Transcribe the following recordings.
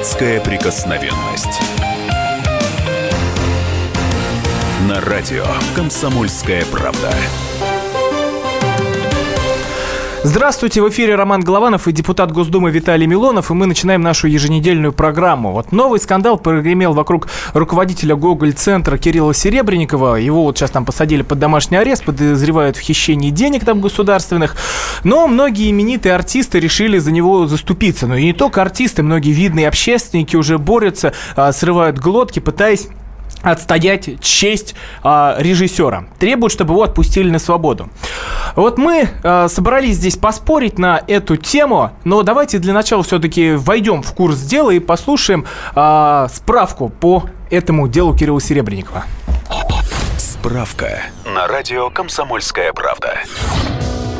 Датская прикосновенность. На радио «Комсомольская правда». Здравствуйте, в эфире Роман Голованов и депутат Госдумы Виталий Милонов, и мы начинаем нашу еженедельную программу. Вот новый скандал прогремел вокруг руководителя Гоголь-центра Кирилла Серебренникова. Его вот сейчас там посадили под домашний арест, подозревают в хищении денег там государственных. Но многие именитые артисты решили за него заступиться. Но и не только артисты, многие видные общественники уже борются, а, срывают глотки, пытаясь отстоять честь э, режиссера. Требуют, чтобы его отпустили на свободу. Вот мы э, собрались здесь поспорить на эту тему, но давайте для начала все-таки войдем в курс дела и послушаем э, справку по этому делу Кирилла Серебренникова. Справка на радио «Комсомольская правда».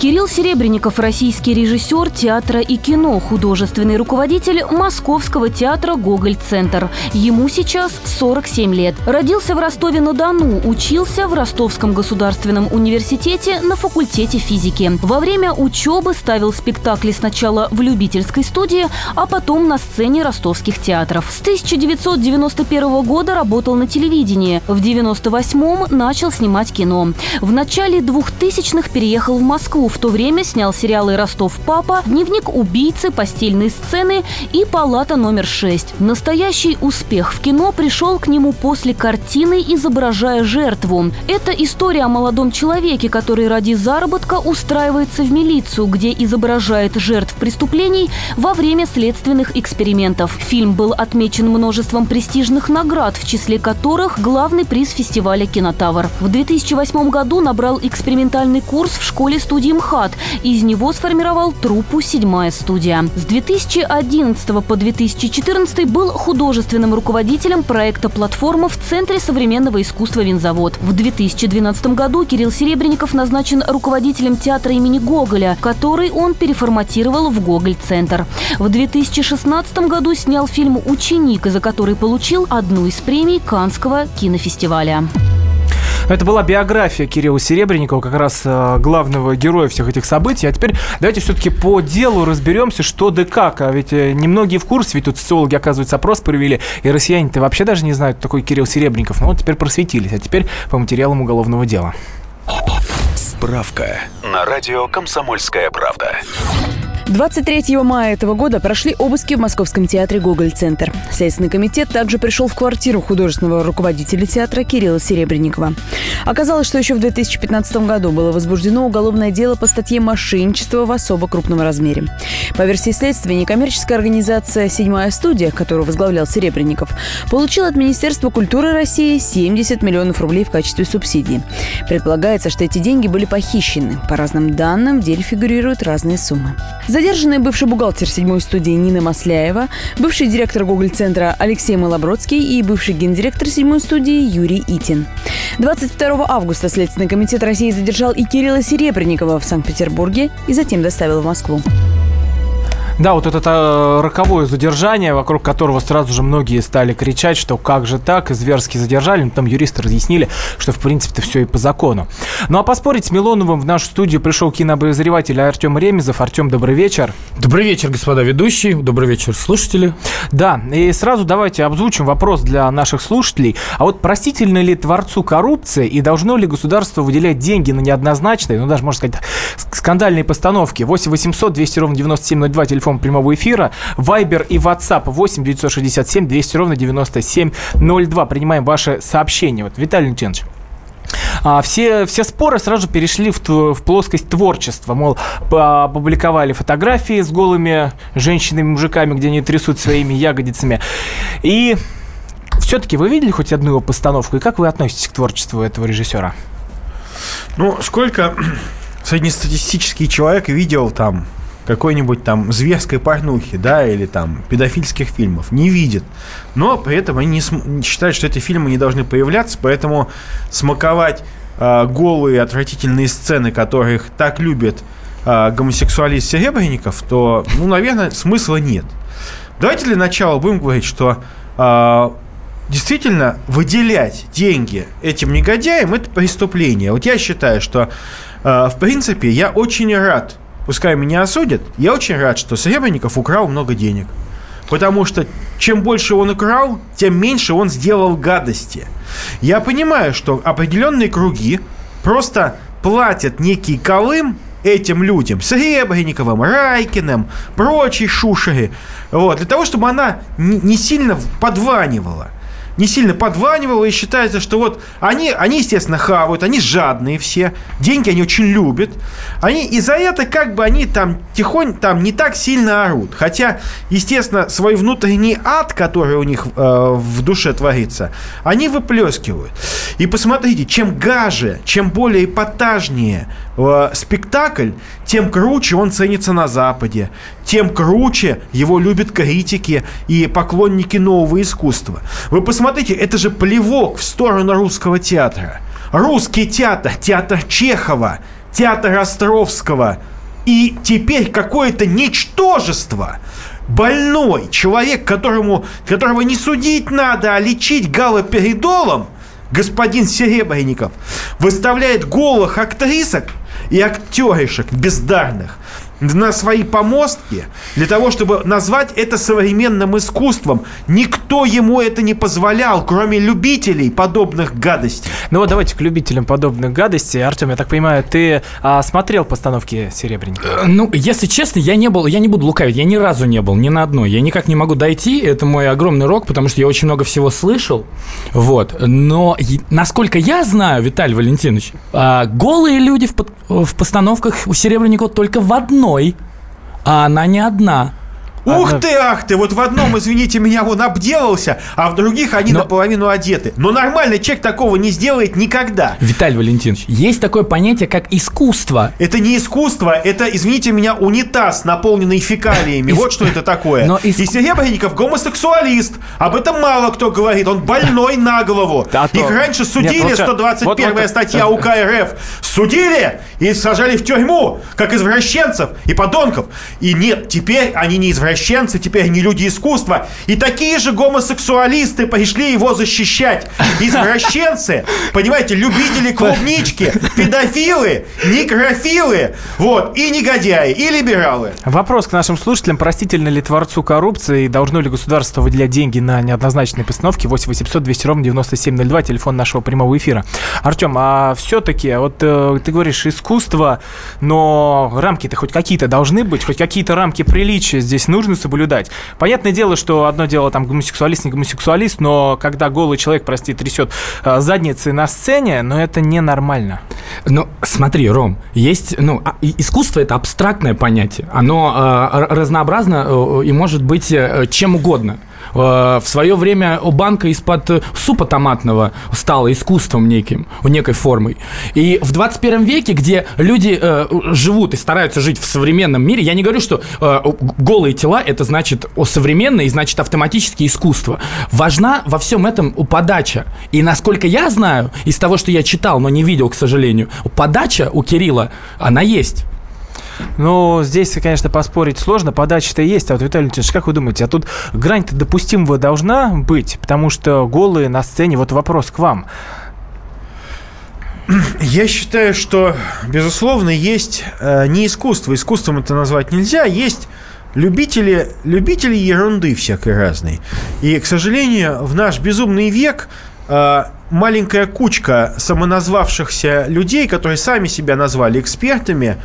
Кирилл Серебренников – российский режиссер театра и кино, художественный руководитель Московского театра «Гоголь-центр». Ему сейчас 47 лет. Родился в Ростове-на-Дону, учился в Ростовском государственном университете на факультете физики. Во время учебы ставил спектакли сначала в любительской студии, а потом на сцене ростовских театров. С 1991 года работал на телевидении. В 1998 начал снимать кино. В начале 2000-х переехал в Москву, в то время снял сериалы «Ростов папа», «Дневник убийцы», «Постельные сцены» и «Палата номер 6». Настоящий успех в кино пришел к нему после картины «Изображая жертву». Это история о молодом человеке, который ради заработка устраивается в милицию, где изображает жертв преступлений во время следственных экспериментов. Фильм был отмечен множеством престижных наград, в числе которых главный приз фестиваля «Кинотавр». В 2008 году набрал экспериментальный курс в школе студии МХАТ. Из него сформировал труппу «Седьмая студия». С 2011 по 2014 был художественным руководителем проекта «Платформа» в Центре современного искусства «Винзавод». В 2012 году Кирилл Серебренников назначен руководителем театра имени Гоголя, который он переформатировал в Гоголь-центр. В 2016 году снял фильм «Ученик», за который получил одну из премий Канского кинофестиваля. Это была биография Кирилла Серебренникова, как раз э, главного героя всех этих событий. А теперь давайте все-таки по делу разберемся, что да как. А ведь э, немногие в курсе, ведь тут социологи, оказывается, опрос провели, и россияне-то вообще даже не знают, кто такой Кирилл Серебренников. Ну вот теперь просветились. А теперь по материалам уголовного дела. Справка на радио «Комсомольская правда». 23 мая этого года прошли обыски в Московском театре «Гоголь-центр». Следственный комитет также пришел в квартиру художественного руководителя театра Кирилла Серебренникова. Оказалось, что еще в 2015 году было возбуждено уголовное дело по статье «Мошенничество в особо крупном размере». По версии следствия, некоммерческая организация «Седьмая студия», которую возглавлял Серебренников, получила от Министерства культуры России 70 миллионов рублей в качестве субсидии. Предполагается, что эти деньги были похищены. По разным данным, в деле фигурируют разные суммы. Задержанный бывший бухгалтер седьмой студии Нина Масляева, бывший директор Гоголь-центра Алексей Малобродский и бывший гендиректор седьмой студии Юрий Итин. 22 августа Следственный комитет России задержал и Кирилла Серебренникова в Санкт-Петербурге и затем доставил в Москву. Да, вот это э, роковое задержание, вокруг которого сразу же многие стали кричать, что как же так, зверски задержали. Ну, там юристы разъяснили, что в принципе-то все и по закону. Ну а поспорить с Милоновым в нашу студию пришел кинообозреватель Артем Ремезов. Артем, добрый вечер. Добрый вечер, господа ведущие. Добрый вечер, слушатели. Да, и сразу давайте обзвучим вопрос для наших слушателей. А вот простительно ли творцу коррупция и должно ли государство выделять деньги на неоднозначные, ну даже, можно сказать, скандальные постановки? 8 800 200 ровно 9702, телефон телефон прямого эфира. Вайбер и WhatsApp 8 967 200 ровно 9702. Принимаем ваши сообщения. Вот, Виталий Леонидович. А, все, все споры сразу перешли в, в плоскость творчества. Мол, опубликовали фотографии с голыми женщинами, мужиками, где они трясут своими ягодицами. И все-таки вы видели хоть одну его постановку? И как вы относитесь к творчеству этого режиссера? Ну, сколько среднестатистический человек видел там какой-нибудь там зверской порнухи, да, или там педофильских фильмов, не видит. Но при этом они не считают, что эти фильмы не должны появляться, поэтому смаковать э, голые отвратительные сцены, которых так любят э, гомосексуалист Серебренников, то, ну, наверное, смысла нет. Давайте для начала будем говорить, что э, действительно выделять деньги этим негодяям – это преступление. Вот я считаю, что, э, в принципе, я очень рад пускай меня осудят, я очень рад, что Серебренников украл много денег. Потому что чем больше он украл, тем меньше он сделал гадости. Я понимаю, что определенные круги просто платят некий колым этим людям, Сребренниковым, Райкиным, прочей шушере, вот, для того, чтобы она не сильно подванивала не сильно подванивала, и считается, что вот они, они, естественно, хавают, они жадные все, деньги они очень любят. Они, и за это как бы они там тихонь, там не так сильно орут. Хотя, естественно, свой внутренний ад, который у них э, в душе творится, они выплескивают. И посмотрите, чем гаже, чем более эпатажнее э, спектакль, тем круче он ценится на Западе, тем круче его любят критики и поклонники нового искусства. Вы посмотрите, это же плевок в сторону русского театра. Русский театр, театр Чехова, театр Островского. И теперь какое-то ничтожество больной человек, которому, которого не судить надо, а лечить галоперидолом, господин Серебренников, выставляет голых актрисок и актеришек бездарных на свои помостки для того, чтобы назвать это современным искусством. Никто ему это не позволял, кроме любителей подобных гадостей. Ну вот давайте к любителям подобных гадостей. Артем, я так понимаю, ты а, смотрел постановки Серебренникова? Э, ну, если честно, я не был, я не буду лукавить, я ни разу не был, ни на одной. Я никак не могу дойти, это мой огромный рок, потому что я очень много всего слышал. Вот. Но насколько я знаю, Виталий Валентинович, а, голые люди в, в постановках у Серебренникова только в одном одной, а она не одна. Ух ты, ах ты, вот в одном, извините меня, он обделался, а в других они Но... наполовину одеты. Но нормальный человек такого не сделает никогда. Виталий Валентинович, есть такое понятие, как искусство. Это не искусство, это, извините меня, унитаз, наполненный фекалиями. Вот что это такое. Но иск... И Серебренников гомосексуалист. Об этом мало кто говорит. Он больной на голову. Да, Их раньше судили, Нет, 121 вот, вот, статья УК РФ. Судили и сажали в тюрьму, как извращенцев и подонков. И нет, теперь они не извращенцы извращенцы, теперь они люди искусства. И такие же гомосексуалисты пришли его защищать. Извращенцы, понимаете, любители клубнички, педофилы, некрофилы, вот, и негодяи, и либералы. Вопрос к нашим слушателям. Простительно ли творцу коррупции должно ли государство выделять деньги на неоднозначные постановки? 8 800 200 ровно 9702, телефон нашего прямого эфира. Артем, а все-таки, вот э, ты говоришь, искусство, но рамки-то хоть какие-то должны быть, хоть какие-то рамки приличия здесь нужны нужно соблюдать. Понятное дело, что одно дело там гомосексуалист, не гомосексуалист, но когда голый человек, прости, трясет э, задницы на сцене, но это ненормально. Ну, смотри, Ром, есть, ну, а, искусство это абстрактное понятие. Оно э, разнообразно э, и может быть э, чем угодно. Э, в свое время у банка из-под супа томатного стало искусством неким, некой формой. И в 21 веке, где люди э, живут и стараются жить в современном мире, я не говорю, что э, голые тела это значит современное и значит автоматически искусство. Важна во всем этом подача. И насколько я знаю, из того, что я читал, но не видел, к сожалению, подача у Кирилла, она есть. Ну, здесь, конечно, поспорить сложно. Подача-то есть. А вот, Виталий Леонидович, как вы думаете, а тут грань-то допустимого должна быть? Потому что голые на сцене, вот вопрос к вам. Я считаю, что, безусловно, есть э, не искусство, искусством это назвать нельзя, есть любители, любители ерунды всякой разной. И, к сожалению, в наш безумный век э, маленькая кучка самоназвавшихся людей, которые сами себя назвали экспертами,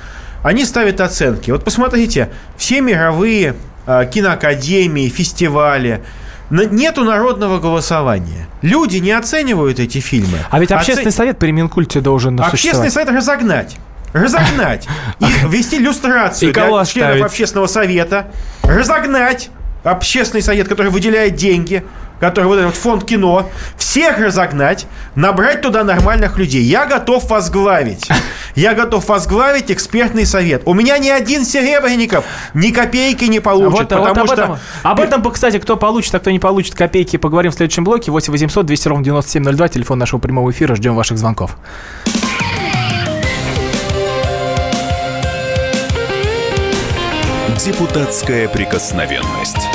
они ставят оценки. Вот посмотрите, все мировые э, киноакадемии, фестивали, нету народного голосования. Люди не оценивают эти фильмы. А ведь общественный Оце... совет при Минкульте должен Общественный совет разогнать. Разогнать. И ввести иллюстрацию для членов общественного совета. Разогнать общественный совет, который выделяет деньги который вот этот фонд кино, всех разогнать, набрать туда нормальных людей. Я готов возглавить. Я готов возглавить экспертный совет. У меня ни один Серебренников ни копейки не получит, вот, потому вот об что... Этом, об этом, кстати, кто получит, а кто не получит копейки, поговорим в следующем блоке. 8 800 200 ровно 9702, телефон нашего прямого эфира. Ждем ваших звонков. Депутатская прикосновенность.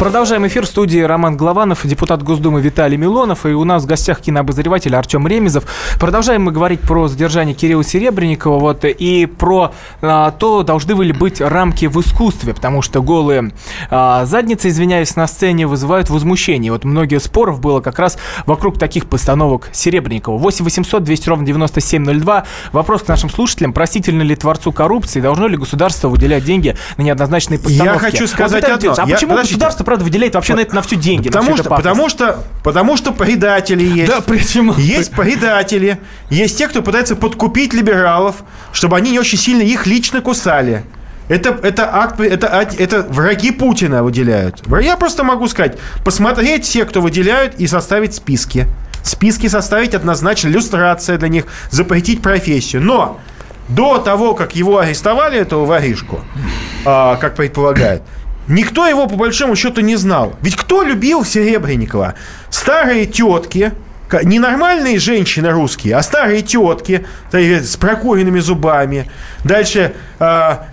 Продолжаем эфир в студии Роман Голованов, депутат Госдумы Виталий Милонов. И у нас в гостях кинообозреватель Артем Ремезов. Продолжаем мы говорить про задержание Кирилла Серебренникова вот, и про а, то, должны ли быть рамки в искусстве. Потому что голые а, задницы, извиняюсь, на сцене вызывают возмущение. Вот многие споров было как раз вокруг таких постановок Серебренникова. 8 800 200 ровно 9702. Вопрос к нашим слушателям. Простительно ли творцу коррупции? Должно ли государство выделять деньги на неоднозначные постановки? Я хочу Вот, сказать Виталий одно. А Я- почему подождите. государство, правда, выделяет вообще на это на всю деньги? на Потому всю что, потому что, потому что предатели есть. Да, почему? Есть предатели, есть те, кто пытается подкупить либералов, чтобы они не очень сильно их лично кусали. Это, это акт, это, это враги Путина выделяют. Я просто могу сказать, посмотреть все, кто выделяют, и составить списки. Списки составить однозначно, иллюстрация для них, запретить профессию. Но до того, как его арестовали, этого воришку, а, как предполагают, никто его по большому счету не знал. Ведь кто любил Серебренникова? Старые тетки, не нормальные женщины русские, а старые тетки с прокуренными зубами. Дальше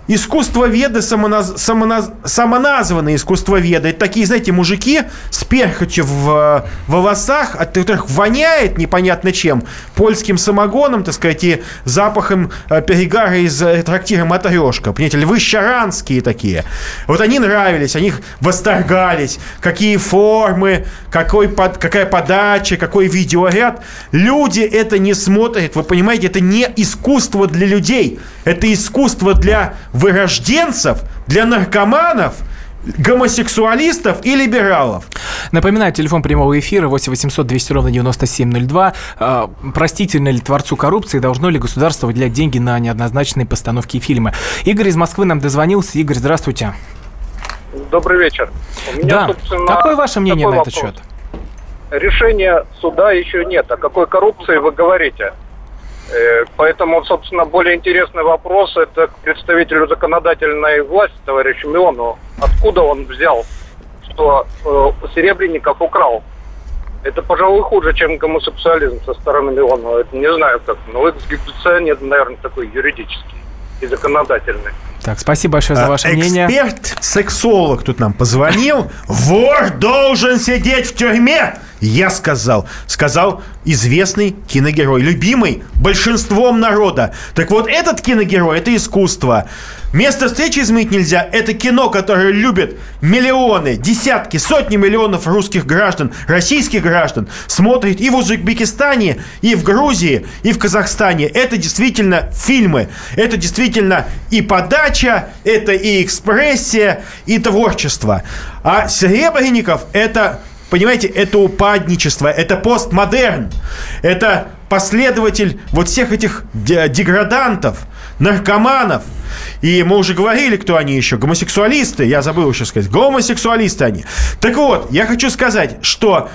искусствоведы, самоназ- самоназ- самоназванные искусствоведы. Это такие, знаете, мужики с перхотью в а, волосах, от которых воняет непонятно чем. Польским самогоном, так сказать, и запахом а, перегара из э, трактира «Матрешка». Понимаете, львы щаранские такие. Вот они нравились, они их восторгались. Какие формы, какой под, какая подача, какой видеоряд. Люди это не смотрят. Вы понимаете, это не искусство для людей. Это искусство для вырожденцев, для наркоманов, гомосексуалистов и либералов. Напоминаю, телефон прямого эфира 8 800 200 ровно 9702. А, Простительно ли творцу коррупции, должно ли государство выделять деньги на неоднозначные постановки и фильмы? Игорь из Москвы нам дозвонился. Игорь, здравствуйте. Добрый вечер. У меня, Да. Какое ваше мнение на этот вопрос. счет? Решения суда еще нет. О какой коррупции вы говорите? Э, Поэтому, собственно, более интересный вопрос это к представителю законодательной власти, товарищу Милону. Откуда он взял, что э, Серебренников украл? Это, пожалуй, хуже, чем гомосексуализм со стороны Милонова. Это не знаю как. Но экзекуционер, наверное, такой юридический и законодательный. Так, спасибо большое за А, ваше мнение. Эксперт-сексолог тут нам позвонил. Вор должен сидеть в тюрьме. Я сказал. Сказал известный киногерой, любимый большинством народа. Так вот, этот киногерой – это искусство. Место встречи изменить нельзя. Это кино, которое любят миллионы, десятки, сотни миллионов русских граждан, российских граждан. Смотрит и в Узбекистане, и в Грузии, и в Казахстане. Это действительно фильмы. Это действительно и подача, это и экспрессия, и творчество. А Серебренников – это Понимаете, это упадничество, это постмодерн, это последователь вот всех этих де- деградантов, наркоманов. И мы уже говорили, кто они еще, гомосексуалисты, я забыл еще сказать, гомосексуалисты они. Так вот, я хочу сказать, что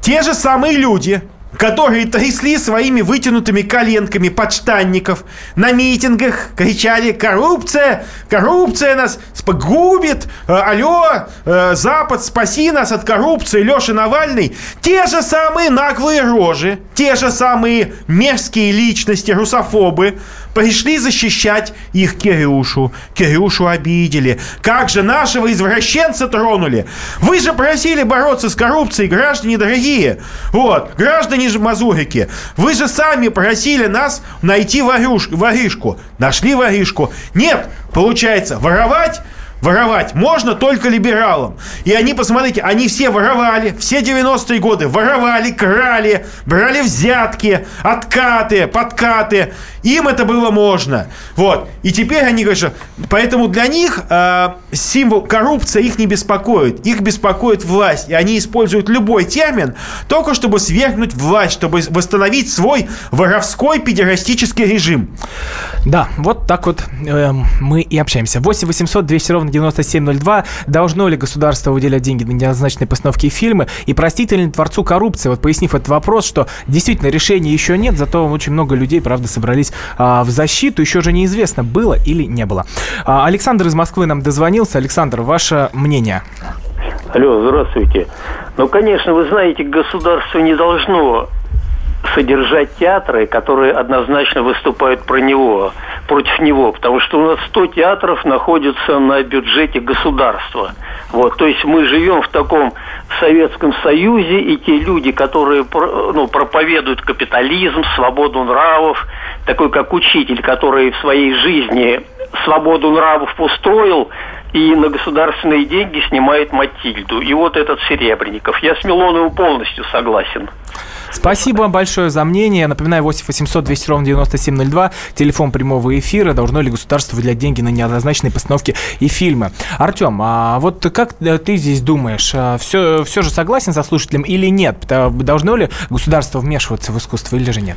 те же самые люди, которые трясли своими вытянутыми коленками подштанников на митингах, кричали «Коррупция! Коррупция нас погубит! Э, Алло! э, Запад, спаси нас от коррупции! Леша Навальный!» Те же самые наглые рожи, те же самые мерзкие личности, русофобы, пришли защищать их Кирюшу. Кирюшу обидели. Как же нашего извращенца тронули? Вы же просили бороться с коррупцией, граждане дорогие. Вот, граждане же мазурики. Вы же сами просили нас найти ворюш, воришку. Нашли воришку. Нет, получается, воровать Воровать можно только либералам. И они, посмотрите, они все воровали, все 90-е годы воровали, крали, брали взятки, откаты, подкаты. Им это было можно. Вот. И теперь они говорят, что... Поэтому для них э, символ коррупция их не беспокоит. Их беспокоит власть. И они используют любой термин, только чтобы свергнуть власть, чтобы восстановить свой воровской педерастический режим. Да, вот так вот э, мы и общаемся. 8 800 200 ровно 9702. Должно ли государство выделять деньги на неоднозначные постановки и фильмы? И простительно ли Творцу коррупции? Вот пояснив этот вопрос, что действительно решения еще нет, зато очень много людей, правда, собрались а, в защиту. Еще же неизвестно, было или не было. А, Александр из Москвы нам дозвонился. Александр, ваше мнение? Алло, здравствуйте. Ну, конечно, вы знаете, государство не должно содержать театры, которые однозначно выступают про него, против него, потому что у нас 100 театров находятся на бюджете государства. Вот, то есть мы живем в таком Советском Союзе, и те люди, которые ну, проповедуют капитализм, свободу нравов, такой как учитель, который в своей жизни свободу нравов устроил, и на государственные деньги снимает Матильду. И вот этот Серебренников. Я с Милоновым полностью согласен. Спасибо большое за мнение. Напоминаю, 8 800 200 ровно 9702, телефон прямого эфира. Должно ли государство выделять деньги на неоднозначные постановки и фильмы? Артем, а вот как ты здесь думаешь? Все, а, все же согласен со слушателем или нет? Должно ли государство вмешиваться в искусство или же нет?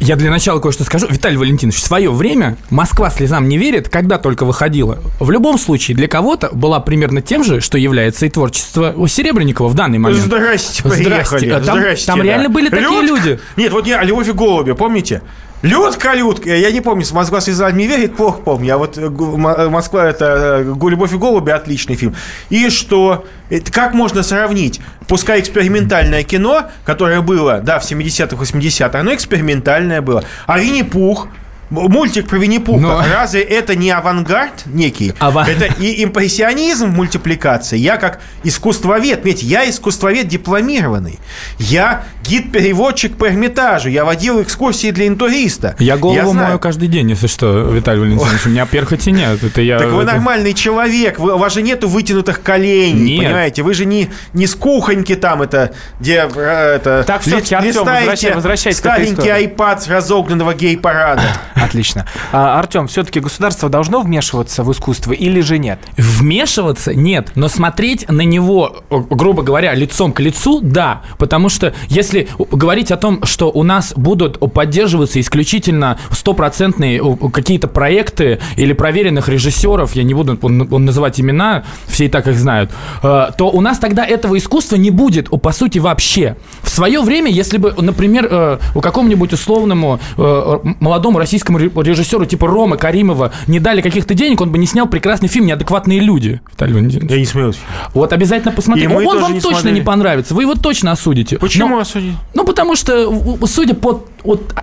Я для начала кое-что скажу. Виталий Валентинович, в свое время Москва слезам не верит, когда только выходила. В любом случае, для кого-то была примерно тем же, что является и творчество у Серебренникова в данный момент. Здрасте, приехали. Здрасте. Там, Здрасте, там да. реально были такие люди. Нет, вот я Любовь и голуби, помните? Людка, Людка, я не помню, Москва слезам не верит, плохо помню. А вот э, э, Москва это э, Любовь и голуби отличный фильм. И что? Это как можно сравнить? Пускай экспериментальное кино, которое было, да, в 70-х, 80-х, оно экспериментальное было. А Винни-Пух, мультик про Винни-Пуха. Но... Разве это не авангард некий? Ава... Это и импрессионизм в мультипликации. Я как искусствовед, ведь я искусствовед дипломированный. Я гид-переводчик по Эрмитажу. Я водил экскурсии для интуриста. Я голову я мою каждый день, если что, Виталий Валентинович. У меня перхоти нет. Это я... Так вы это... нормальный человек. Вы, у вас же нету вытянутых коленей. Нет. Понимаете? Вы же не, не с кухоньки там это, где э, это, так, все, Артем, возвращай, возвращайтесь старенький айпад с разогнанного гей-парада. Отлично. А, Артем, все-таки государство должно вмешиваться в искусство или же нет? Вмешиваться нет, но смотреть на него, грубо говоря, лицом к лицу, да. Потому что если говорить о том, что у нас будут поддерживаться исключительно стопроцентные какие-то проекты или проверенных режиссеров, я не буду называть имена, все и так их знают, э, то у нас тогда этого искусства не будет, по сути, вообще. В свое время, если бы, например, э, у какому-нибудь условному э, молодому российскому режиссеру типа Рома Каримова не дали каких-то денег, он бы не снял прекрасный фильм «Неадекватные люди». Я не смотрел. Вот обязательно посмотрите. Он вам не точно смотрели. не понравится. Вы его точно осудите. Почему Но, осудите? Ну, потому что, судя по вот,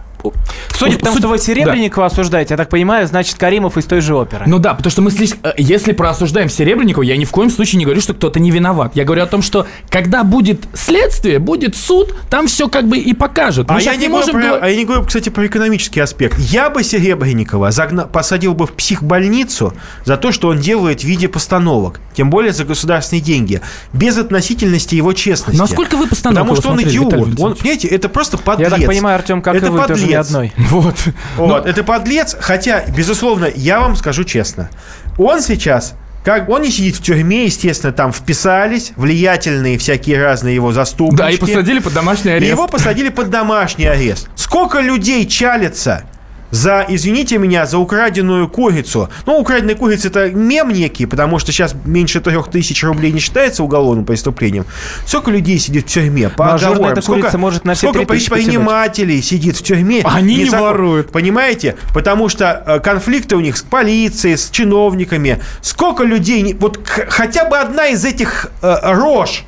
Судя по тому, что вы Серебренникова да. осуждаете, я так понимаю, значит, Каримов из той же оперы. Ну да, потому что мы слишком... Э, если проосуждаем Серебренникова, я ни в коем случае не говорю, что кто-то не виноват. Я говорю о том, что когда будет следствие, будет суд, там все как бы и покажет. а я, не не можем про, а я не говорю, кстати, про экономический аспект. Я бы Серебренникова загна... посадил бы в психбольницу за то, что он делает в виде постановок. Тем более за государственные деньги. Без относительности его честности. Ну а сколько вы постановок Потому что он идиот. Он, понимаете, это просто подлец. Я так понимаю, Артем, как это и вы, подлец. тоже не одной. Вот. вот. Но... Это подлец, хотя, безусловно, я вам скажу честно, он сейчас как он не сидит в тюрьме, естественно, там вписались влиятельные всякие разные его заступники. Да, и посадили под домашний арест. И его посадили под домашний арест. Сколько людей чалится за, извините меня, за украденную курицу. Ну, украденная курица это мем некий, потому что сейчас меньше трех тысяч рублей не считается уголовным преступлением. Сколько людей сидит в тюрьме? По Но оговорам. Эта сколько, может на сколько предпринимателей сидит в тюрьме? Они не, не воруют. Понимаете? Потому что э, конфликты у них с полицией, с чиновниками. Сколько людей... Вот хотя бы одна из этих э, рож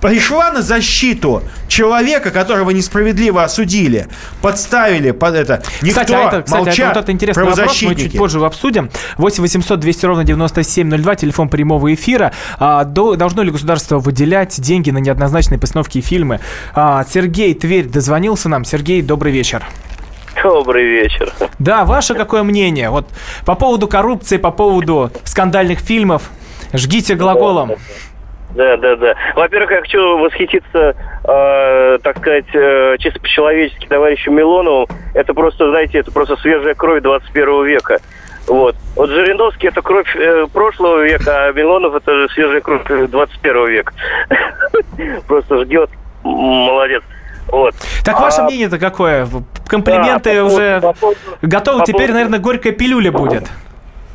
пришла на защиту человека, которого несправедливо осудили, подставили под это. Никто кстати, а это, кстати, молчат, это вот это интересный вопрос, мы чуть позже обсудим. 8 800 200 ровно 9702, телефон прямого эфира. А, до, должно ли государство выделять деньги на неоднозначные постановки и фильмы? А, Сергей Тверь дозвонился нам. Сергей, добрый вечер. Добрый вечер. Да, ваше какое мнение? Вот по поводу коррупции, по поводу скандальных фильмов? Жгите глаголом. Да, да, да. Во-первых, я хочу восхититься, э, так сказать, э, чисто по-человечески товарищу Милонову. Это просто, знаете, это просто свежая кровь 21 века. Вот. Вот Жириновский это кровь э, прошлого века, а Милонов это свежая кровь 21 века. Просто ждет. Молодец. Вот. Так ваше А, мнение-то какое? Комплименты да, по уже поводу- по поводу- готовы. по Теперь, наверное, горькая пилюля будет.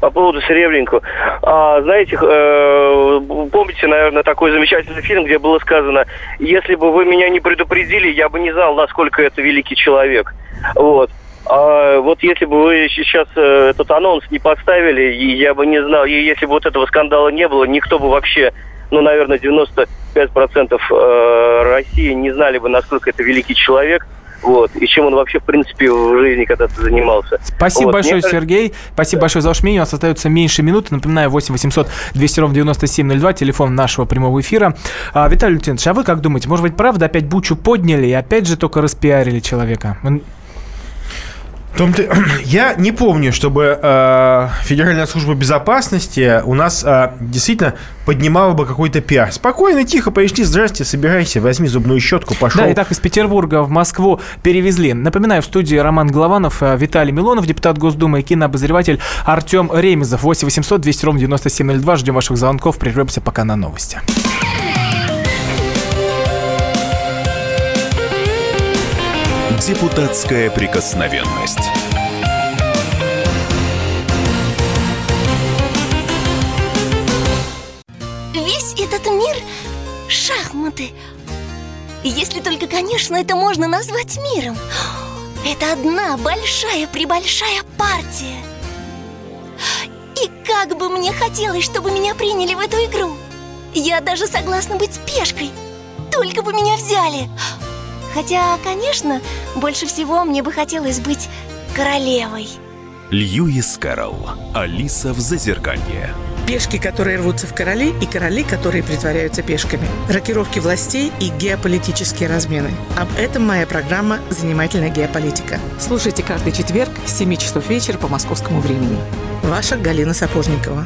По поводу Серебренникова. А, знаете, э, помните, наверное, такой замечательный фильм, где было сказано, если бы вы меня не предупредили, я бы не знал, насколько это великий человек. Вот. А вот если бы вы сейчас э, этот анонс не поставили, я бы не знал, и если бы вот этого скандала не было, никто бы вообще, ну, наверное, 95% э, России не знали бы, насколько это великий человек. Вот, и чем он вообще, в принципе, в жизни когда-то занимался. Спасибо Вот, большое, мне Сергей. Спасибо большое за ваше мнение. У нас остается меньше минуты. Напоминаю, 8 800 200 ровно 9702, телефон нашего прямого эфира. А, Виталий Лютинович, а вы как думаете, может быть, правда опять бучу подняли и опять же только распиарили человека? В том-то- Я не помню, чтобы э, Федеральная служба безопасности у нас э, действительно поднимала бы какой-то пиар. Спокойно, тихо, пришли, здрасте, собирайся, возьми зубную щетку, пошел. Да, итак, из Петербурга в Москву перевезли. Напоминаю, в студии Роман Голованов, э, Виталий Милонов, депутат Госдумы и кинообозреватель Артем Ремезов. 8 800 200 ровно 9702. Ждем ваших звонков. Прервемся пока на новости. Депутатская прикосновенность. Весь этот мир — шахматы. Если только, конечно, это можно назвать миром. Это одна большая-пребольшая партия. И как бы мне хотелось, чтобы меня приняли в эту игру. Я даже согласна быть пешкой. Только бы меня взяли. Хотя, конечно, больше всего мне бы хотелось быть королевой. Льюис Кэрролл. Алиса в Зазеркалье. Пешки, которые рвутся в короли, и короли, которые притворяются пешками. Рокировки властей и геополитические размены. Об этом моя программа «Занимательная геополитика». Слушайте каждый четверг с 7 часов вечера по московскому времени. Ваша Галина Сапожникова.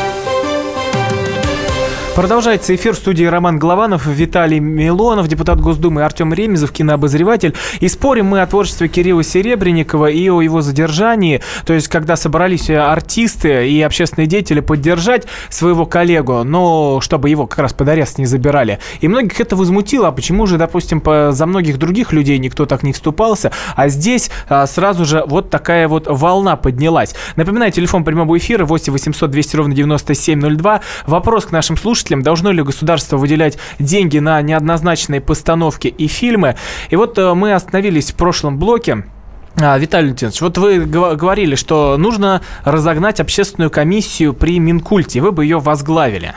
Продолжается эфир в студии Роман Голованов, Виталий Милонов, депутат Госдумы Артем Ремезов, кинообозреватель. И спорим мы о творчестве Кирилла Серебренникова и о его задержании. То есть, когда собрались артисты и общественные деятели поддержать своего коллегу, но чтобы его как раз под арест не забирали. И многих это возмутило. А почему же, допустим, по, за многих других людей никто так не вступался, а здесь а, сразу же вот такая вот волна поднялась. Напоминаю, телефон прямого эфира 8 800 200 ровно 9702. Вопрос к нашим слушателям. Должно ли государство выделять деньги на неоднозначные постановки и фильмы? И вот э, мы остановились в прошлом блоке. А, Виталий Леонидович, вот вы говорили, что нужно разогнать общественную комиссию при Минкульте. Вы бы ее возглавили.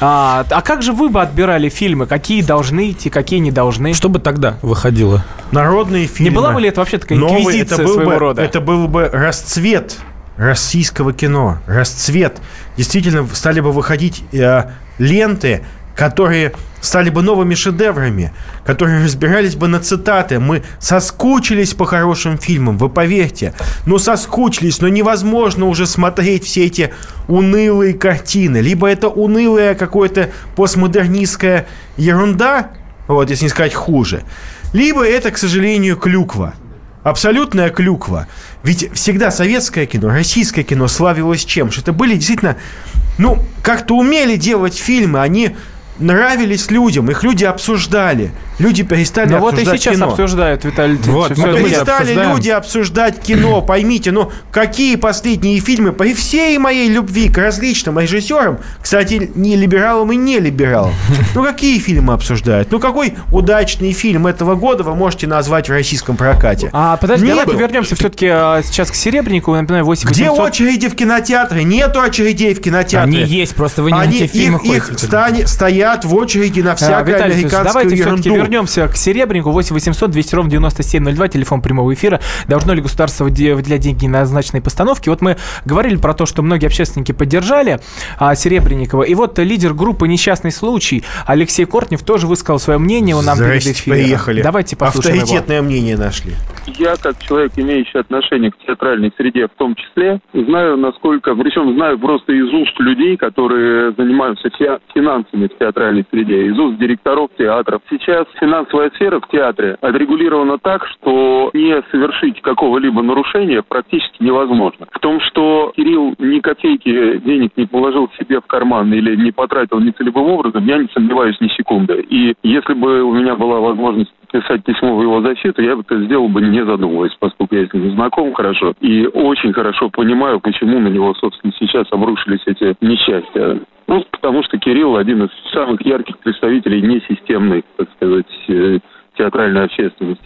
А, а как же вы бы отбирали фильмы? Какие должны идти, какие не должны? Что бы тогда выходило? Народные фильмы. Не была бы ли это вообще такая инквизиция это был своего бы, рода? Это был бы расцвет российского кино. Расцвет. Действительно, стали бы выходить э, ленты, которые стали бы новыми шедеврами, которые разбирались бы на цитаты. Мы соскучились по хорошим фильмам, вы поверьте. Ну, соскучились, но невозможно уже смотреть все эти унылые картины. Либо это унылая какая-то постмодернистская ерунда, вот, если не сказать хуже. Либо это, к сожалению, клюква. Абсолютная клюква. Ведь всегда советское кино, российское кино славилось чем? Что это были действительно, ну, как-то умели делать фильмы, они нравились людям, их люди обсуждали. Люди перестали Ну вот и обсуждать сейчас кино. обсуждают, Виталий. Вот, Всё мы мы перестали обсуждаем. люди обсуждать кино, поймите, ну какие последние фильмы, при всей моей любви к различным режиссерам, кстати, не либералам и не либералам, ну какие фильмы обсуждают? Ну какой удачный фильм этого года вы можете назвать в российском прокате? А, подожди, Не давайте вернемся все-таки сейчас к Серебренникову. Напоминаю, 8 Где 800. очереди в кинотеатры? Нету очередей в кинотеатре. Они есть, просто вы не на Они, те фильмы их, их стани- стоят в очереди на А, всякую Виталий все-таки ерунду. Вернемся к Серебреннику. 8 800 200 ровно 9702, телефон прямого эфира. Должно ли государство выделять деньги на назначенные постановки? Вот мы говорили про то, что многие общественники поддержали а, Серебренникова. И вот лидер группы «Несчастный случай» Алексей Кортнев тоже высказал свое мнение. Он нам перед эфиром. приехали. Давайте послушаем Авторитетное его. мнение нашли. Я, как человек, имеющий отношение к театральной среде в том числе, знаю, насколько, причем знаю просто из уст людей, которые занимаются финансами в театральной среде, из уст директоров театров. Сейчас финансовая сфера в театре отрегулирована так, что не совершить какого-либо нарушения практически невозможно. В том, что Кирилл ни копейки денег не положил себе в карман или не потратил нецелевым образом, я не сомневаюсь ни секунды. И если бы у меня была возможность писать письмо в его защиту, я бы это сделал бы не задумываясь, поскольку я с ним знаком хорошо и очень хорошо понимаю, почему на него, собственно, сейчас обрушились эти несчастья. Ну, потому что Кирилл один из самых ярких представителей несистемной, так сказать, э, театральной общественности.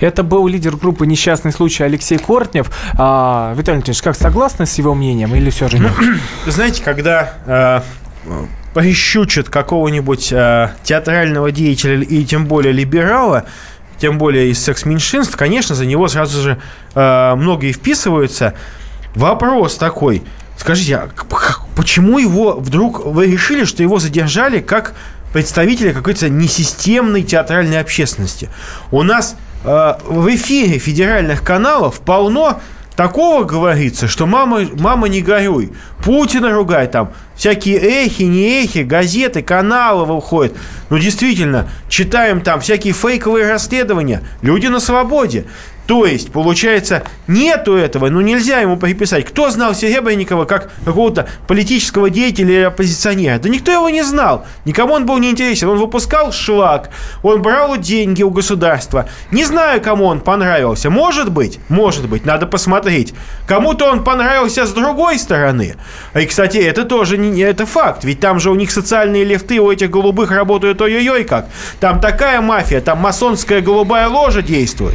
Это был лидер группы «Несчастный случай» Алексей Кортнев. А, Виталий Антонович, как согласны с его мнением или все же нет? Знаете, когда э, прищучат какого-нибудь э, театрального деятеля и тем более либерала, тем более из секс-меньшинств, конечно, за него сразу же э, многие вписываются. Вопрос такой, скажите, а почему его вдруг вы решили, что его задержали как представителя какой-то несистемной театральной общественности? У нас э, в эфире федеральных каналов полно такого говорится, что мама, мама не горюй. Путина ругай там. Всякие эхи, не эхи, газеты, каналы выходят. Ну, действительно, читаем там всякие фейковые расследования. Люди на свободе. То есть, получается, нету этого, ну нельзя ему приписать. Кто знал Серебренникова как какого-то политического деятеля или оппозиционера? Да никто его не знал. Никому он был не интересен. Он выпускал шлак, он брал деньги у государства. Не знаю, кому он понравился. Может быть, может быть, надо посмотреть. Кому-то он понравился с другой стороны. И, кстати, это тоже не это факт. Ведь там же у них социальные лифты у этих голубых работают ой-ой-ой как. Там такая мафия, там масонская голубая ложа действует.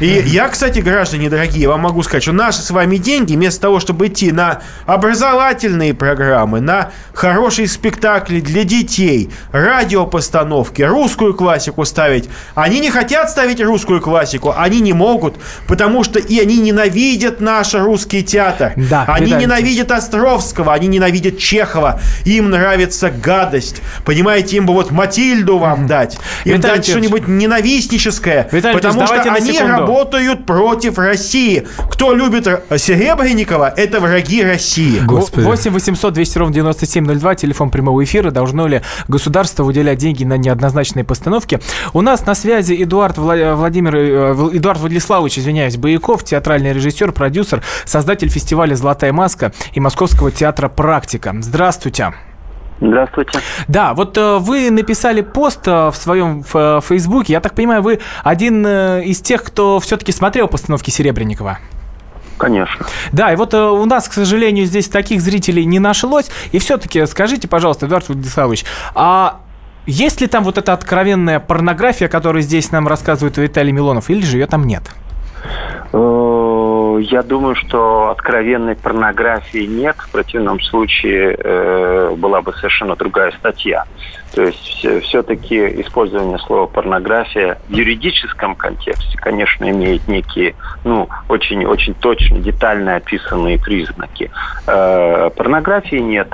И я, кстати, граждане дорогие, вам могу сказать, что наши с вами деньги, вместо того, чтобы идти на образовательные программы, на хорошие спектакли для детей, радиопостановки, русскую классику ставить, они не хотят ставить русскую классику, они не могут, потому что и они ненавидят наш русский театр. Да, они ненавидят Островского, они ненавидят Чехова, им нравится гадость. Понимаете, им бы вот Матильду вам дать, им Виталий дать что-нибудь ненавистническое, Виталий потому что они работают против России. Кто любит Серебренникова, это враги России. Господи. 8 800 200 ровно 9702, телефон прямого эфира. Должно ли государство выделять деньги на неоднозначные постановки? У нас на связи Эдуард Владимир, э, Эдуард Владиславович, извиняюсь, Бояков, театральный режиссер, продюсер, создатель фестиваля «Золотая маска» и Московского театра «Практика». Здравствуйте. Здравствуйте. Да, вот э, вы написали пост э, в своем в, Фейсбуке. Я так понимаю, вы один э, из тех, кто все-таки смотрел постановки Серебренникова. Конечно. Да, и вот э, у нас, к сожалению, здесь таких зрителей не нашлось. И все-таки скажите, пожалуйста, Эдуард Владиславович, а есть ли там вот эта откровенная порнография, которую здесь нам рассказывает Виталий Милонов, или же ее там нет? Я думаю, что откровенной порнографии нет. В противном случае э, была бы совершенно другая статья. То есть все-таки использование слова порнография в юридическом контексте, конечно, имеет некие, ну, очень-очень точно, детально описанные признаки. Э, порнографии нет.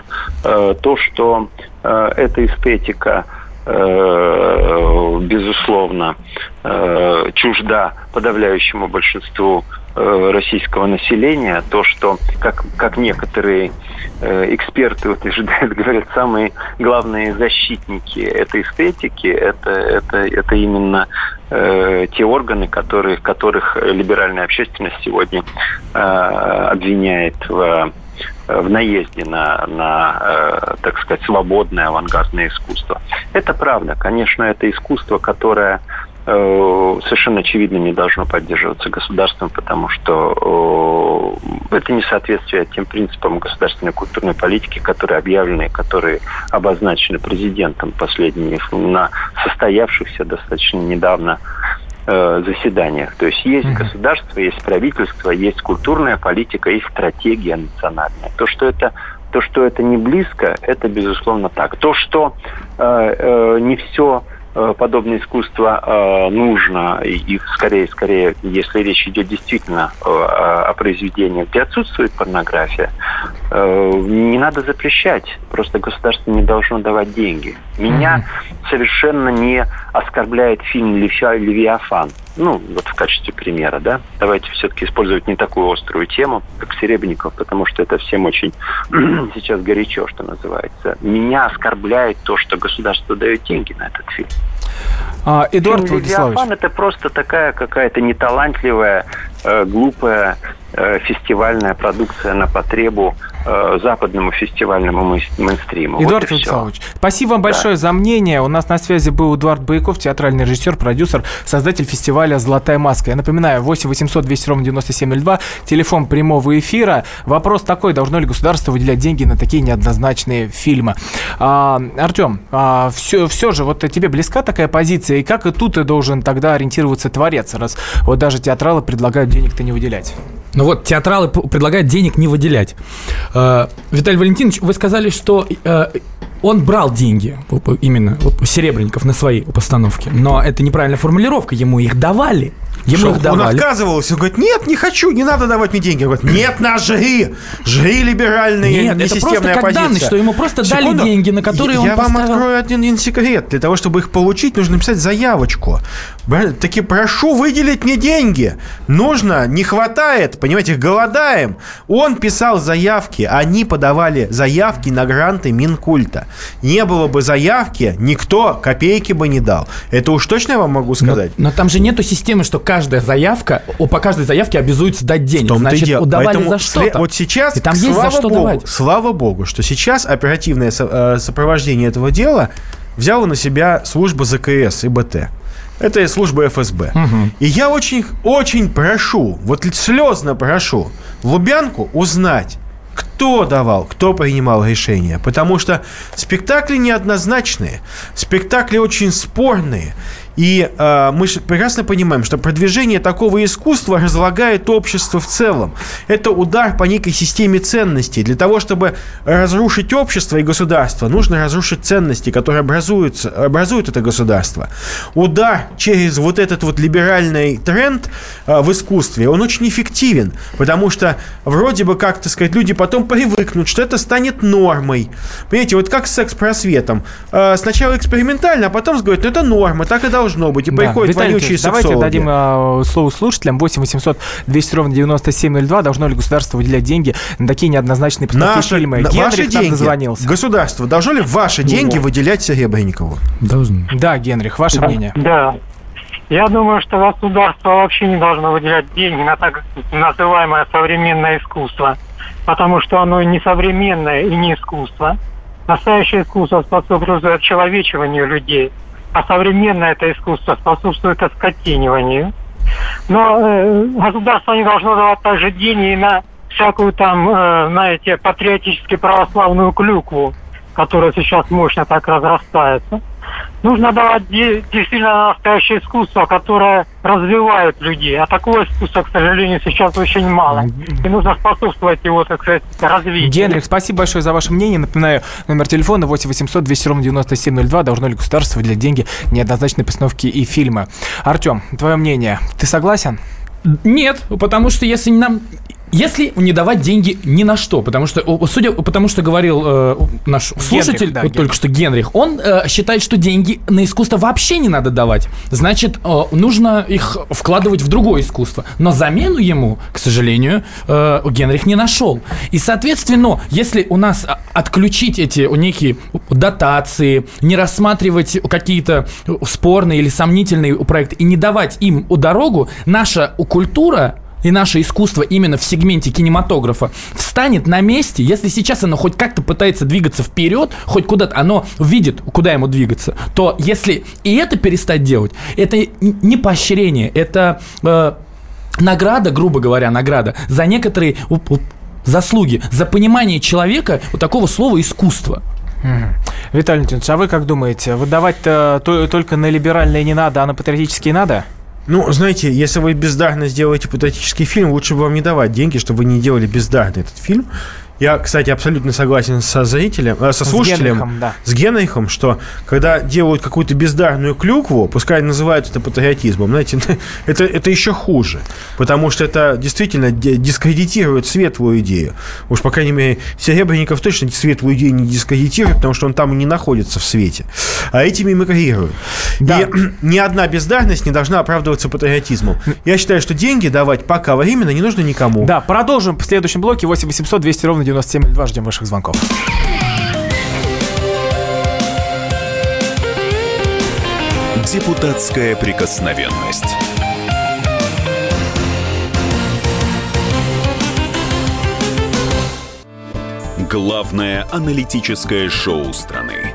Э, то, что э, эта эстетика Э, безусловно, э, чужда подавляющему большинству российского населения, то, что, как, как некоторые эксперты утверждают, говорят, самые главные защитники этой эстетики, это, это, это именно э, те органы, которые, которых либеральная общественность сегодня э, обвиняет в в наезде на, на э, так сказать, свободное авангардное искусство. Это правда. Конечно, это искусство, которое э, совершенно очевидно не должно поддерживаться государством, потому что э, это несоответствие тем принципам государственной культурной политики, которые объявлены, которые обозначены президентом последних на состоявшихся достаточно недавно э, заседаниях. То есть есть mm-hmm. государство, есть правительство, есть культурная политика, есть стратегия национальная. То, что это то, что это не близко, это безусловно так. То, что э, э, не все э, подобное искусство э, нужно, и скорее, скорее, если речь идет действительно о, о произведениях, где отсутствует порнография, не надо запрещать, просто государство не должно давать деньги. Меня mm-hmm. совершенно не оскорбляет фильм «Левиафан», ну, вот в качестве примера, да, давайте все-таки использовать не такую острую тему, как Серебренников, потому что это всем очень сейчас горячо, что называется. Меня оскорбляет то, что государство дает деньги на этот фильм. А, Эдуард Фильм Владиславович. это просто такая какая-то неталантливая, э, глупая э, фестивальная продукция на потребу э, западному фестивальному мейнстриму. Эдуард вот Владиславович, спасибо вам большое да. за мнение. У нас на связи был Эдуард Бояков, театральный режиссер, продюсер, создатель фестиваля «Золотая маска». Я напоминаю, 8 800 200 ровно 9702, телефон прямого эфира. Вопрос такой, должно ли государство выделять деньги на такие неоднозначные фильмы? А, Артем, а, все, все же, вот тебе близка такая позиция, и как и тут ты должен тогда ориентироваться творец, раз вот даже театралы предлагают денег-то не выделять? Ну вот, театралы предлагают денег не выделять. Э, Виталий Валентинович, вы сказали, что э, он брал деньги, именно Серебренников, на свои постановки. Но это неправильная формулировка, ему их давали. Ему их давали. Он отказывался, он говорит, нет, не хочу, не надо давать мне деньги. Он говорит, нет, на жри, жри либеральные, нет, это просто как оппозиция. данность, что ему просто Секунду. дали деньги, на которые я, он Я поставил... вам открою один, один секрет. Для того, чтобы их получить, нужно написать заявочку. Таки прошу выделить мне деньги. Нужно, не хватает, понимаете, голодаем. Он писал заявки, они подавали заявки на гранты Минкульта. Не было бы заявки, никто копейки бы не дал. Это уж точно я вам могу сказать. Но, но там же нету системы, что каждая заявка, по каждой заявке обязуется дать денег. В Значит, дело. удавали Поэтому за что-то. Вот сейчас, И там слава есть за что богу, давать. слава богу, что сейчас оперативное э, сопровождение этого дела взяла на себя служба ЗКС и БТ. Это служба ФСБ. Угу. И я очень, очень прошу, вот слезно прошу, Лубянку узнать, кто давал, кто принимал решения. Потому что спектакли неоднозначные, спектакли очень спорные. И э, мы прекрасно понимаем, что продвижение такого искусства разлагает общество в целом. Это удар по некой системе ценностей. Для того, чтобы разрушить общество и государство, нужно разрушить ценности, которые образуются, образуют это государство. Удар через вот этот вот либеральный тренд э, в искусстве, он очень эффективен, потому что вроде бы, как, так сказать, люди потом привыкнут, что это станет нормой. Понимаете, вот как с секс-просветом. Э, сначала экспериментально, а потом говорят, ну это норма, так и должно должно быть. И да. приходят Виталий вонючие давайте дадим э, слово слушателям. 8 800 200 ровно 9702. Должно ли государство выделять деньги на такие неоднозначные поставки наши, фильмы? На, ваши деньги. дозвонился. Государство, должно ли ваши деньги выделять Серебренникову? Должно. Да, Генрих, ваше да, мнение? Да. Я думаю, что государство вообще не должно выделять деньги на так называемое современное искусство, потому что оно не современное и не искусство. Настоящее искусство способствует очеловечиванию людей – а современное это искусство способствует оскотиниванию. Но э, государство не должно давать также деньги на всякую там, э, знаете, патриотически православную клюкву, которая сейчас мощно так разрастается. Нужно давать действительно настоящее искусство, которое развивает людей. А такого искусства, к сожалению, сейчас очень мало. И нужно способствовать его, так сказать, развитию. Генрих, спасибо большое за ваше мнение. Напоминаю, номер телефона 8 800 200 ровно 9702. Должно ли государство выделять деньги неоднозначной постановки и фильмы? Артем, твое мнение, ты согласен? Нет, потому что если нам если не давать деньги ни на что, потому что, судя потому что говорил э, наш Генрих, слушатель, да, вот Генрих. только что Генрих, он э, считает, что деньги на искусство вообще не надо давать. Значит, э, нужно их вкладывать в другое искусство. Но замену ему, к сожалению, э, Генрих не нашел. И, соответственно, если у нас отключить эти некие дотации, не рассматривать какие-то спорные или сомнительные проекты и не давать им дорогу, наша культура и наше искусство именно в сегменте кинематографа встанет на месте, если сейчас оно хоть как-то пытается двигаться вперед, хоть куда-то, оно видит, куда ему двигаться, то если и это перестать делать, это не поощрение, это э, награда, грубо говоря, награда за некоторые заслуги, за понимание человека вот такого слова искусство. Виталий Леонидович, а вы как думаете, выдавать-то только на либеральные не надо, а на патриотические надо? Ну, знаете, если вы бездарно сделаете патриотический фильм, лучше бы вам не давать деньги, чтобы вы не делали бездарный этот фильм. Я, кстати, абсолютно согласен со зрителем, э, со С слушателем, Генрихом, да. с Генрихом, что когда делают какую-то бездарную клюкву, пускай называют это патриотизмом, знаете, это, это еще хуже, потому что это действительно ди- дискредитирует светлую идею. Уж, по крайней мере, Серебренников точно светлую идею не дискредитирует, потому что он там и не находится в свете. А этими мигрируют. И ни одна бездарность не должна оправдываться патриотизмом. Я считаю, что деньги давать пока временно не нужно никому. Да, продолжим в следующем блоке. 8 800 200 ровно 9702. Ждем ваших звонков. Депутатская прикосновенность. Главное аналитическое шоу страны.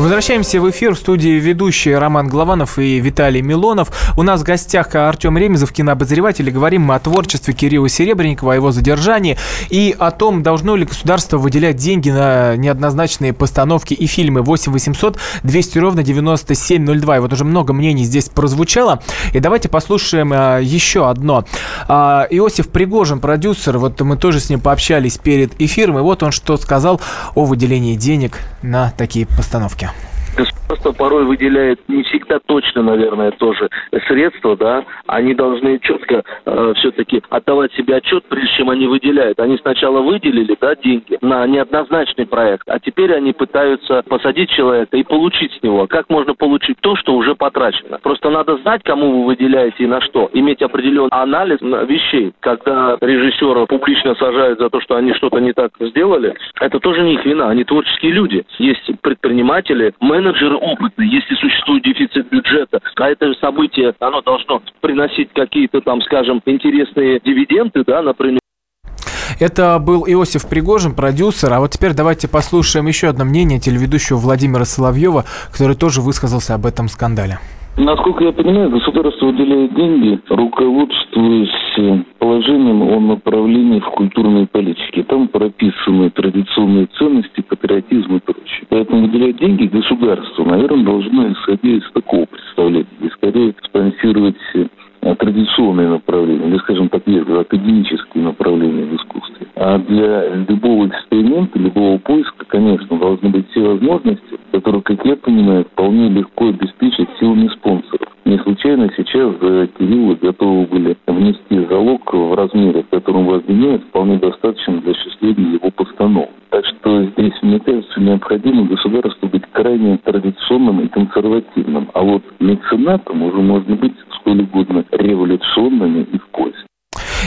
Возвращаемся в эфир в студии ведущие Роман Голованов и Виталий Милонов. У нас в гостях Артем Ремезов, кинообозреватель. И говорим мы о творчестве Кирилла Серебренникова, о его задержании и о том, должно ли государство выделять деньги на неоднозначные постановки и фильмы 8 800 200 ровно 9702. И вот уже много мнений здесь прозвучало. И давайте послушаем а, еще одно. А, Иосиф Пригожин, продюсер, вот мы тоже с ним пообщались перед эфиром, и вот он что сказал о выделении денег на такие постановки. Государство порой выделяет не всегда точно, наверное, тоже средства, да. Они должны четко э, все-таки отдавать себе отчет, прежде чем они выделяют. Они сначала выделили, да, деньги на неоднозначный проект, а теперь они пытаются посадить человека и получить с него. Как можно получить то, что уже потрачено? Просто надо знать, кому вы выделяете и на что. Иметь определенный анализ на вещей. Когда режиссера публично сажают за то, что они что-то не так сделали, это тоже не их вина. Они творческие люди. Есть предприниматели, менеджеры опытные. Если существует дефицит бюджета, а это событие, оно должно приносить какие-то там, скажем, интересные дивиденды, да, например, Это был Иосиф Пригожин, продюсер. А вот теперь давайте послушаем еще одно мнение телеведущего Владимира Соловьева, который тоже высказался об этом скандале. Насколько я понимаю, государство выделяет деньги, руководствуясь положением о направлении в культурной политике. Там прописаны традиционные ценности, патриотизм и прочее. Поэтому выделять деньги государству, наверное, должно исходя из такого представления. И скорее спонсировать э, традиционные направления, или, скажем так, академические направления в искусстве. А для любого эксперимента, любого поиска, конечно, должны быть все возможности, которые, как я понимаю, вполне легко обеспечить силами спонсоров. Не случайно сейчас за Кирилла готовы были внести залог в размере, в котором обвиняют, вполне достаточно для осуществления его постановок. Так что здесь, мне кажется, необходимо государству быть крайне традиционным и консервативным. А вот меценатом уже можно быть сколь угодно революционными и в кость.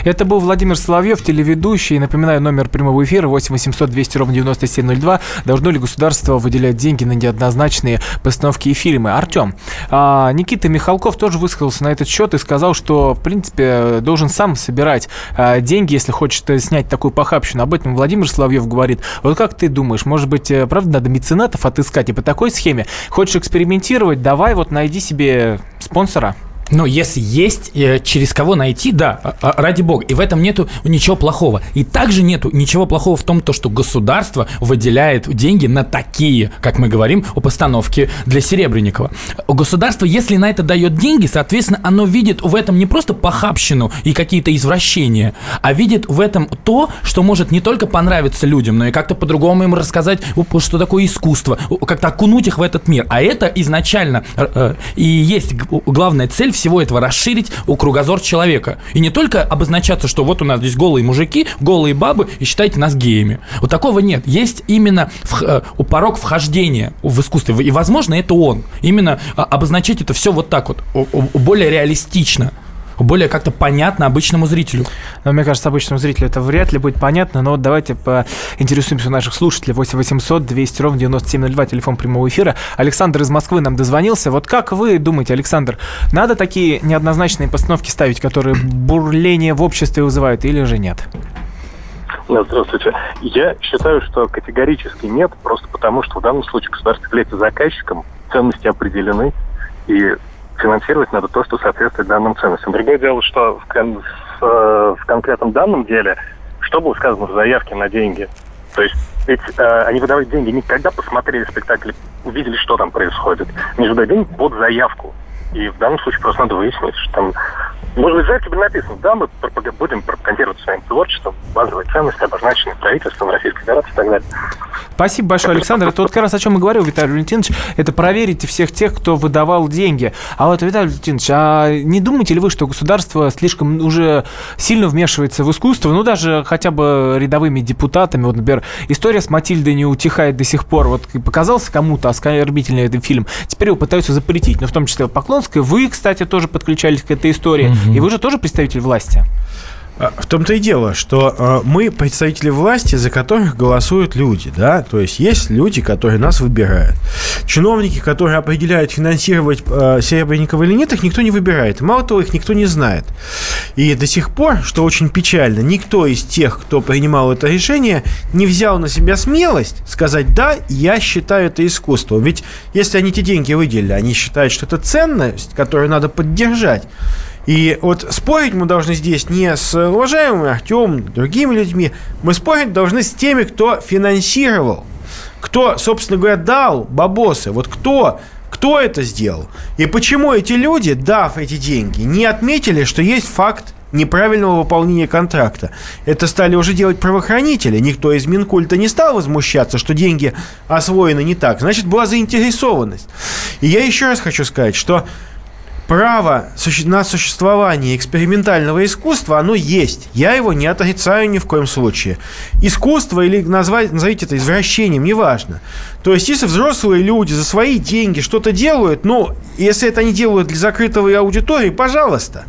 Это был Владимир Соловьев, телеведущий. Напоминаю, номер прямого эфира 8 800 200 ровно 9702. Должно ли государство выделять деньги на неоднозначные постановки и фильмы? Артем, а, Никита Михалков тоже высказался на этот счет и сказал, что, в принципе, должен сам собирать а, деньги, если хочет э, снять такую похабщину. Об этом Владимир Соловьев говорит. Вот как ты думаешь, может быть, э, правда, надо меценатов отыскать и по такой схеме? Хочешь экспериментировать? Давай вот найди себе спонсора. Но если есть э, через кого найти, да, а- а- ради бога. И в этом нету ничего плохого. И также нету ничего плохого в том, то, что государство выделяет деньги на такие, как мы говорим, о постановке для Серебренникова. Государство, если на это дает деньги, соответственно, оно видит в этом не просто похабщину и какие-то извращения, а видит в этом то, что может не только понравиться людям, но и как-то по-другому им рассказать, что такое искусство, как-то окунуть их в этот мир. А это изначально э, э, и есть главная цель всего этого расширить у кругозор человека. И не только обозначаться, что вот у нас здесь голые мужики, голые бабы, и считайте нас геями. Вот такого нет. Есть именно вх- э, порог вхождения в искусство. И, возможно, это он. Именно а, обозначать это все вот так вот, более реалистично более как-то понятно обычному зрителю. Но, мне кажется, обычному зрителю это вряд ли будет понятно, но вот давайте поинтересуемся у наших слушателей. 8 800 200 ровно 9702, телефон прямого эфира. Александр из Москвы нам дозвонился. Вот как вы думаете, Александр, надо такие неоднозначные постановки ставить, которые бурление в обществе вызывают, или же нет? Здравствуйте. Я считаю, что категорически нет, просто потому что в данном случае государство является заказчиком, ценности определены, и финансировать надо то, что соответствует данным ценностям. Другое дело, что в, кон- в, э, в конкретном данном деле, что было сказано в заявке на деньги? То есть ведь э, они выдавали деньги не когда посмотрели спектакль, увидели, что там происходит. Они же деньги под заявку. И в данном случае просто надо выяснить, что там может быть, заявке бы написано, да, мы будем пропагандировать своим творчеством, базовые ценности, обозначенные правительством Российской Федерации и так далее. Спасибо большое, Александр. Это вот как раз о чем и говорил Виталий Валентинович. Это проверите всех тех, кто выдавал деньги. А вот, Виталий Валентинович, а не думаете ли вы, что государство слишком уже сильно вмешивается в искусство? Ну, даже хотя бы рядовыми депутатами. Вот, например, история с Матильдой не утихает до сих пор. Вот показался кому-то оскорбительный этот фильм. Теперь его пытаются запретить. Но в том числе Поклонская. Вы, кстати, тоже подключались к этой истории. Mm-hmm. И вы же тоже представитель власти. А, в том-то и дело, что э, мы представители власти, за которых голосуют люди, да, то есть есть люди, которые нас выбирают. Чиновники, которые определяют, финансировать э, или нет, их никто не выбирает. Мало того, их никто не знает. И до сих пор, что очень печально, никто из тех, кто принимал это решение, не взял на себя смелость сказать, да, я считаю это искусством. Ведь если они эти деньги выделили, они считают, что это ценность, которую надо поддержать. И вот спорить мы должны здесь не с уважаемым Артемом, другими людьми. Мы спорить должны с теми, кто финансировал, кто, собственно говоря, дал бабосы. Вот кто кто это сделал? И почему эти люди, дав эти деньги, не отметили, что есть факт неправильного выполнения контракта. Это стали уже делать правоохранители. Никто из Минкульта не стал возмущаться, что деньги освоены не так. Значит, была заинтересованность. И я еще раз хочу сказать, что право на существование экспериментального искусства, оно есть. Я его не отрицаю ни в коем случае. Искусство или назвать, назовите это извращением, неважно. То есть, если взрослые люди за свои деньги что-то делают, ну, если это они делают для закрытой аудитории, пожалуйста.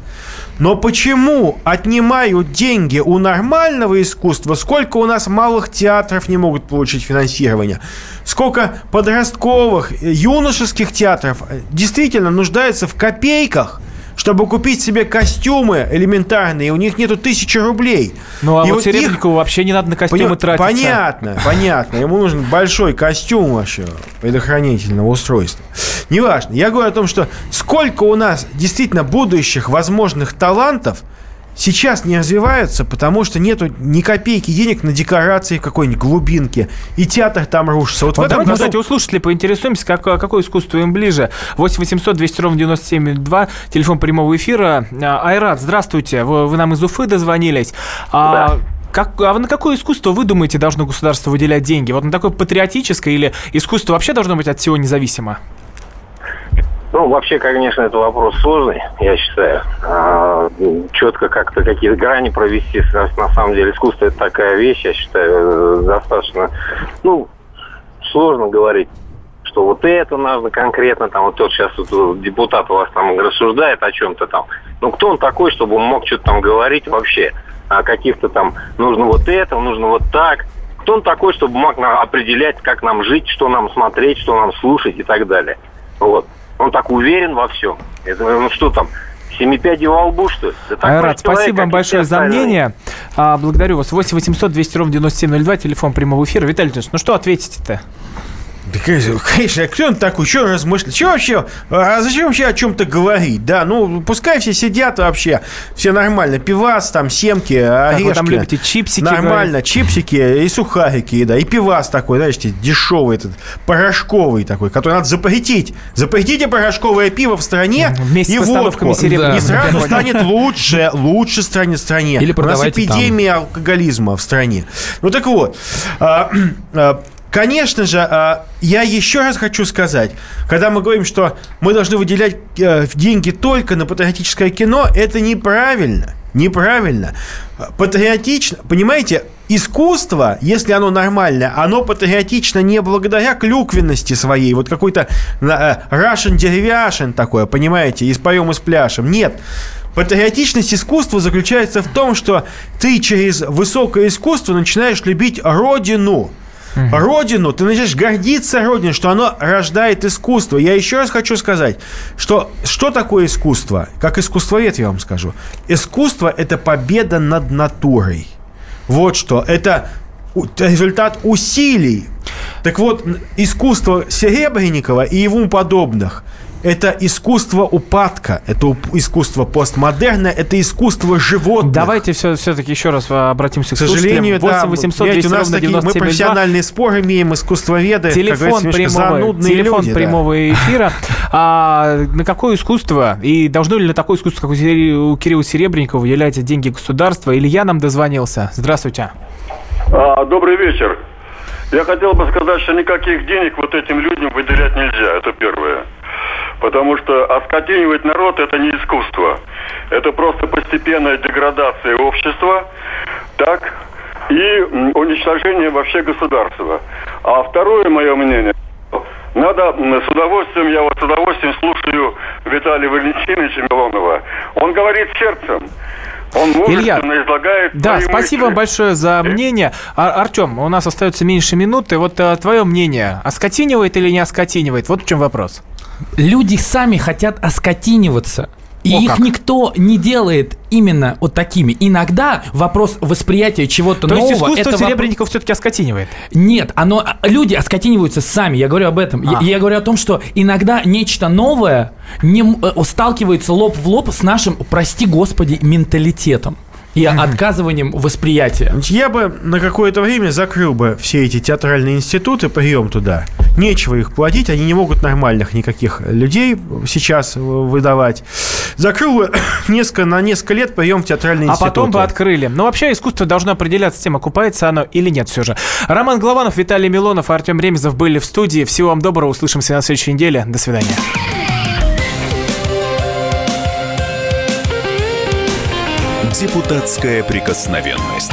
Но почему отнимают деньги у нормального искусства? Сколько у нас малых театров не могут получить финансирование? Сколько подростковых, юношеских театров действительно нуждаются в копейках – чтобы купить себе костюмы элементарные, у них нету тысячи рублей. Ну, а и вот, вот Серебренникову их... вообще не надо на костюмы Понят... тратиться. Понятно, понятно. Ему нужен большой костюм вообще предохранительного устройства. Неважно. Я говорю о том, что сколько у нас действительно будущих возможных талантов – сейчас не развиваются, потому что нету ни копейки денег на декорации какой-нибудь глубинки. И театр там рушится. Вот, вот в этом давайте, году... кстати, у слушателей поинтересуемся, как, какое искусство им ближе. 8 800 200 ровно 9702, телефон прямого эфира. А, Айрат, здравствуйте. Вы, вы нам из Уфы дозвонились. А, да. Как, а на какое искусство вы думаете должно государство выделять деньги? Вот на такое патриотическое или искусство вообще должно быть от всего независимо? Ну, вообще, конечно, это вопрос сложный, я считаю. А, четко как-то какие-то грани провести, на самом деле, искусство это такая вещь, я считаю, достаточно, ну, сложно говорить что вот это надо конкретно, там, вот тот сейчас вот, депутат у вас там рассуждает о чем-то там. Ну, кто он такой, чтобы он мог что-то там говорить вообще о каких-то там, нужно вот это, нужно вот так. Кто он такой, чтобы мог определять, как нам жить, что нам смотреть, что нам слушать и так далее. Вот. Он так уверен во всем. Это, ну что там, Семи пядей во лбу, что ли? Да Айрат, спасибо вам большое за мнение. А, благодарю вас. 8 800 200 ровно 9702, телефон прямого эфира. Виталий Ильич, ну что ответите-то? Да, конечно, кто он такой, что он размышляет? Что вообще, а зачем вообще о чем-то говорить? Да, ну, пускай все сидят вообще, все нормально, пивас, там, семки, орешки. вы там любите чипсики? Нормально, говорить? чипсики и сухарики, да, и пивас такой, знаете, дешевый этот, порошковый такой, который надо запретить. Запретите порошковое пиво в стране Вместе и водку. Да. И сразу станет лучше, лучше станет стране. Или У нас эпидемия там. алкоголизма в стране. Ну, так вот, а, а, Конечно же, а, я еще раз хочу сказать, когда мы говорим, что мы должны выделять э, деньги только на патриотическое кино, это неправильно. Неправильно. Патриотично, понимаете, искусство, если оно нормальное, оно патриотично не благодаря клюквенности своей, вот какой-то э, Russian деревяшин такое, понимаете, и споем и спляшем. Нет. Патриотичность искусства заключается в том, что ты через высокое искусство начинаешь любить родину. Родину, ты начинаешь гордиться Родиной, что оно рождает искусство. Я еще раз хочу сказать, что что такое искусство? Как искусствовед я вам скажу. Искусство – это победа над натурой. Вот что. Это результат усилий. Так вот, искусство Серебренникова и ему подобных – это искусство упадка, это искусство постмодерна, это искусство животных. Давайте все, все-таки еще раз а, обратимся к, к сожалению, 8 да, 800 у нас такие, мы профессиональные споры имеем, искусствоведы, телефон прямого, телефон люди, прямого да. эфира. А, на какое искусство и должно ли на такое искусство, как у Кирилла Серебренникова, выделять деньги государства? Илья нам дозвонился. Здравствуйте. А, добрый вечер. Я хотел бы сказать, что никаких денег вот этим людям выделять нельзя. Это первое. Потому что оскотинивать народ это не искусство. Это просто постепенная деградация общества, так, и уничтожение вообще государства. А второе мое мнение, надо с удовольствием, я вот с удовольствием слушаю Виталия Валентиновича Милонова. Он говорит сердцем. Он Илья, излагает да, спасибо мысли. вам большое за мнение. А, Артем, у нас остается меньше минуты. Вот а, твое мнение, оскотинивает или не оскотинивает? Вот в чем вопрос. Люди сами хотят оскотиниваться. И О, их как. никто не делает именно вот такими. Иногда вопрос восприятия чего-то То нового... есть искусство это вопрос- Серебренников все-таки оскотинивает? Нет, оно, люди оскотиниваются сами, я говорю об этом. Я, А. я говорю о том, что иногда нечто новое не, э, сталкивается лоб в лоб с нашим, прости господи, менталитетом и отказыванием восприятия. Я бы на какое-то время закрыл бы все эти театральные институты, прием туда. Нечего их платить, они не могут нормальных никаких людей сейчас э, выдавать. Закрыл бы несколько, на несколько лет прием в театральные А институты. потом бы открыли. Но вообще искусство должно определяться тем, окупается оно или нет все же. Роман Голованов, Виталий Милонов, Артем Ремезов были в студии. Всего вам доброго, услышимся на следующей неделе. До свидания. Депутатская прикосновенность.